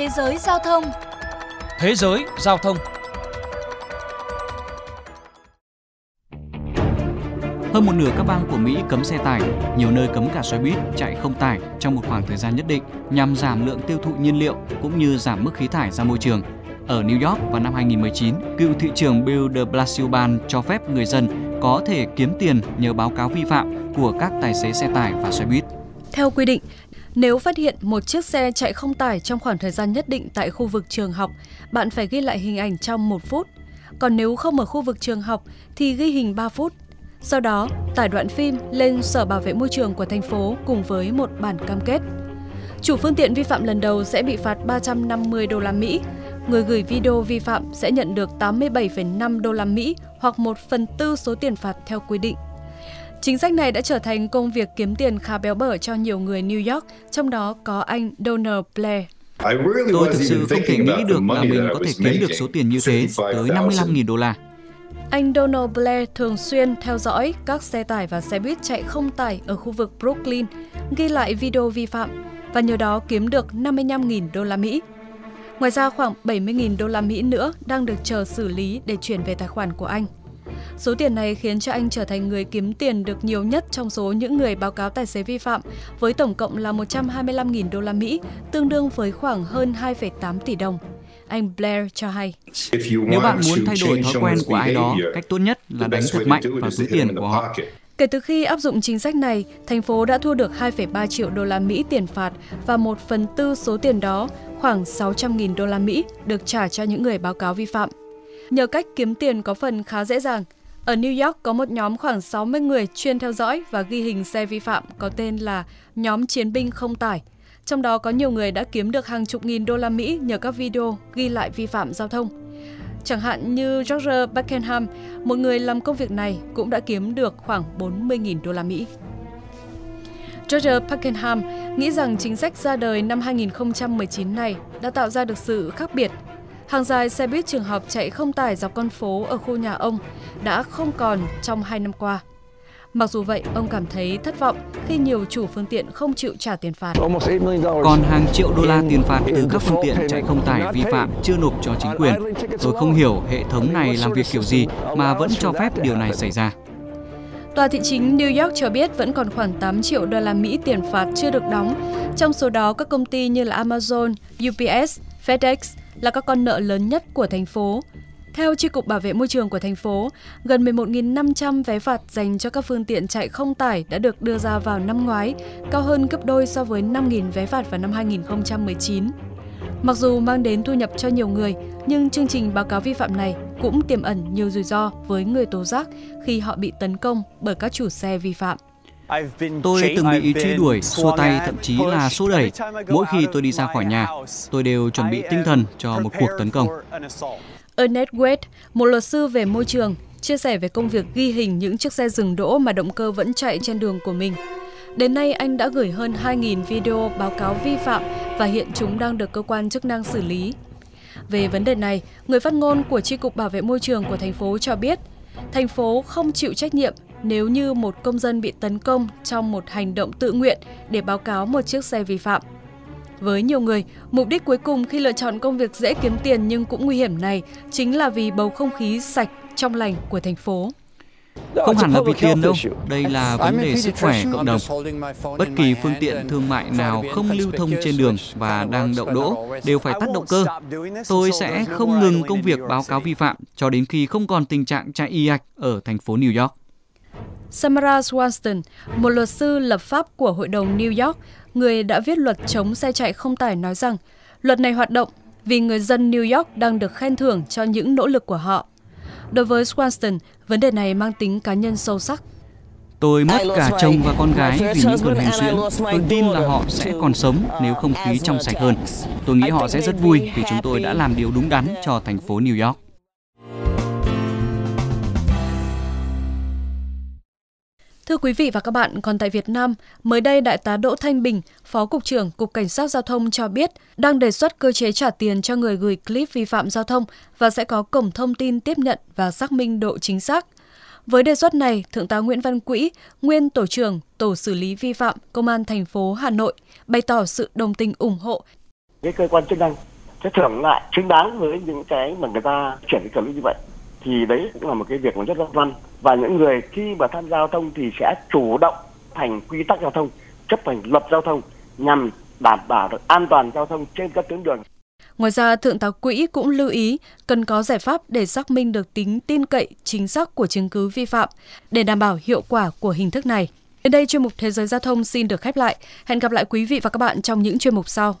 Thế giới giao thông Thế giới giao thông Hơn một nửa các bang của Mỹ cấm xe tải, nhiều nơi cấm cả xe buýt chạy không tải trong một khoảng thời gian nhất định nhằm giảm lượng tiêu thụ nhiên liệu cũng như giảm mức khí thải ra môi trường. Ở New York vào năm 2019, cựu thị trưởng Bill de Blasio ban cho phép người dân có thể kiếm tiền nhờ báo cáo vi phạm của các tài xế xe tải và xe buýt. Theo quy định, nếu phát hiện một chiếc xe chạy không tải trong khoảng thời gian nhất định tại khu vực trường học, bạn phải ghi lại hình ảnh trong một phút. Còn nếu không ở khu vực trường học thì ghi hình 3 phút. Sau đó, tải đoạn phim lên Sở Bảo vệ môi trường của thành phố cùng với một bản cam kết. Chủ phương tiện vi phạm lần đầu sẽ bị phạt 350 đô la Mỹ. Người gửi video vi phạm sẽ nhận được 87,5 đô la Mỹ hoặc 1 phần tư số tiền phạt theo quy định. Chính sách này đã trở thành công việc kiếm tiền khá béo bở cho nhiều người New York, trong đó có anh Donald Blair. Tôi thực sự không thể nghĩ được là mình có thể kiếm được số tiền như thế, tới 55.000 đô la. Anh Donald Blair thường xuyên theo dõi các xe tải và xe buýt chạy không tải ở khu vực Brooklyn, ghi lại video vi phạm và nhờ đó kiếm được 55.000 đô la Mỹ. Ngoài ra khoảng 70.000 đô la Mỹ nữa đang được chờ xử lý để chuyển về tài khoản của anh. Số tiền này khiến cho anh trở thành người kiếm tiền được nhiều nhất trong số những người báo cáo tài xế vi phạm, với tổng cộng là 125.000 đô la Mỹ, tương đương với khoảng hơn 2,8 tỷ đồng. Anh Blair cho hay. Nếu bạn muốn thay đổi thói quen của ai đó, cách tốt nhất là đánh thật mạnh vào túi tiền của họ. Kể từ khi áp dụng chính sách này, thành phố đã thu được 2,3 triệu đô la Mỹ tiền phạt và một phần tư số tiền đó, khoảng 600.000 đô la Mỹ, được trả cho những người báo cáo vi phạm. Nhờ cách kiếm tiền có phần khá dễ dàng, ở New York có một nhóm khoảng 60 người chuyên theo dõi và ghi hình xe vi phạm có tên là nhóm chiến binh không tải. Trong đó có nhiều người đã kiếm được hàng chục nghìn đô la Mỹ nhờ các video ghi lại vi phạm giao thông. Chẳng hạn như George Buckingham, một người làm công việc này cũng đã kiếm được khoảng 40.000 đô la Mỹ. George Buckingham nghĩ rằng chính sách ra đời năm 2019 này đã tạo ra được sự khác biệt Hàng dài xe buýt trường học chạy không tải dọc con phố ở khu nhà ông đã không còn trong hai năm qua. Mặc dù vậy, ông cảm thấy thất vọng khi nhiều chủ phương tiện không chịu trả tiền phạt. Còn hàng triệu đô la tiền phạt từ các phương tiện chạy không tải vi phạm chưa nộp cho chính quyền. Tôi không hiểu hệ thống này làm việc kiểu gì mà vẫn cho phép điều này xảy ra. Tòa thị chính New York cho biết vẫn còn khoảng 8 triệu đô la Mỹ tiền phạt chưa được đóng. Trong số đó, các công ty như là Amazon, UPS, FedEx là các con nợ lớn nhất của thành phố. Theo Chi cục Bảo vệ môi trường của thành phố, gần 11.500 vé phạt dành cho các phương tiện chạy không tải đã được đưa ra vào năm ngoái, cao hơn gấp đôi so với 5.000 vé phạt vào năm 2019. Mặc dù mang đến thu nhập cho nhiều người, nhưng chương trình báo cáo vi phạm này cũng tiềm ẩn nhiều rủi ro với người tố giác khi họ bị tấn công bởi các chủ xe vi phạm. Tôi từng bị truy đuổi, xua tay, thậm chí là xô đẩy. Mỗi khi tôi đi ra khỏi nhà, tôi đều chuẩn bị tinh thần cho một cuộc tấn công. Ernest Wade, một luật sư về môi trường, chia sẻ về công việc ghi hình những chiếc xe dừng đỗ mà động cơ vẫn chạy trên đường của mình. Đến nay, anh đã gửi hơn 2.000 video báo cáo vi phạm và hiện chúng đang được cơ quan chức năng xử lý. Về vấn đề này, người phát ngôn của Tri Cục Bảo vệ Môi trường của thành phố cho biết, thành phố không chịu trách nhiệm nếu như một công dân bị tấn công trong một hành động tự nguyện để báo cáo một chiếc xe vi phạm. Với nhiều người, mục đích cuối cùng khi lựa chọn công việc dễ kiếm tiền nhưng cũng nguy hiểm này chính là vì bầu không khí sạch, trong lành của thành phố. Không hẳn là vì tiền đâu, đây là vấn đề sức khỏe cộng đồng. Bất kỳ phương tiện thương mại nào không lưu thông trên đường và đang đậu đỗ đều phải tắt động cơ. Tôi sẽ không ngừng công việc báo cáo vi phạm cho đến khi không còn tình trạng chạy y ạch ở thành phố New York. Samara Swanston, một luật sư lập pháp của Hội đồng New York, người đã viết luật chống xe chạy không tải nói rằng luật này hoạt động vì người dân New York đang được khen thưởng cho những nỗ lực của họ. Đối với Swanston, vấn đề này mang tính cá nhân sâu sắc. Tôi mất cả chồng và con gái vì những cơn hen suyễn. Tôi tin là họ sẽ còn sống nếu không khí trong sạch hơn. Tôi nghĩ họ sẽ rất vui vì chúng tôi đã làm điều đúng đắn cho thành phố New York. Thưa quý vị và các bạn, còn tại Việt Nam, mới đây Đại tá Đỗ Thanh Bình, Phó Cục trưởng Cục Cảnh sát Giao thông cho biết đang đề xuất cơ chế trả tiền cho người gửi clip vi phạm giao thông và sẽ có cổng thông tin tiếp nhận và xác minh độ chính xác. Với đề xuất này, Thượng tá Nguyễn Văn Quỹ, nguyên tổ trưởng Tổ xử lý vi phạm Công an thành phố Hà Nội, bày tỏ sự đồng tình ủng hộ. Cái cơ quan chức năng sẽ thưởng lại xứng đáng với những cái mà người ta chuyển cái clip như vậy thì đấy cũng là một cái việc mà rất là văn và những người khi mà tham gia giao thông thì sẽ chủ động thành quy tắc giao thông chấp hành luật giao thông nhằm đảm bảo được an toàn giao thông trên các tuyến đường Ngoài ra, Thượng tá Quỹ cũng lưu ý cần có giải pháp để xác minh được tính tin cậy chính xác của chứng cứ vi phạm để đảm bảo hiệu quả của hình thức này. Đến đây chuyên mục Thế giới giao thông xin được khép lại. Hẹn gặp lại quý vị và các bạn trong những chuyên mục sau.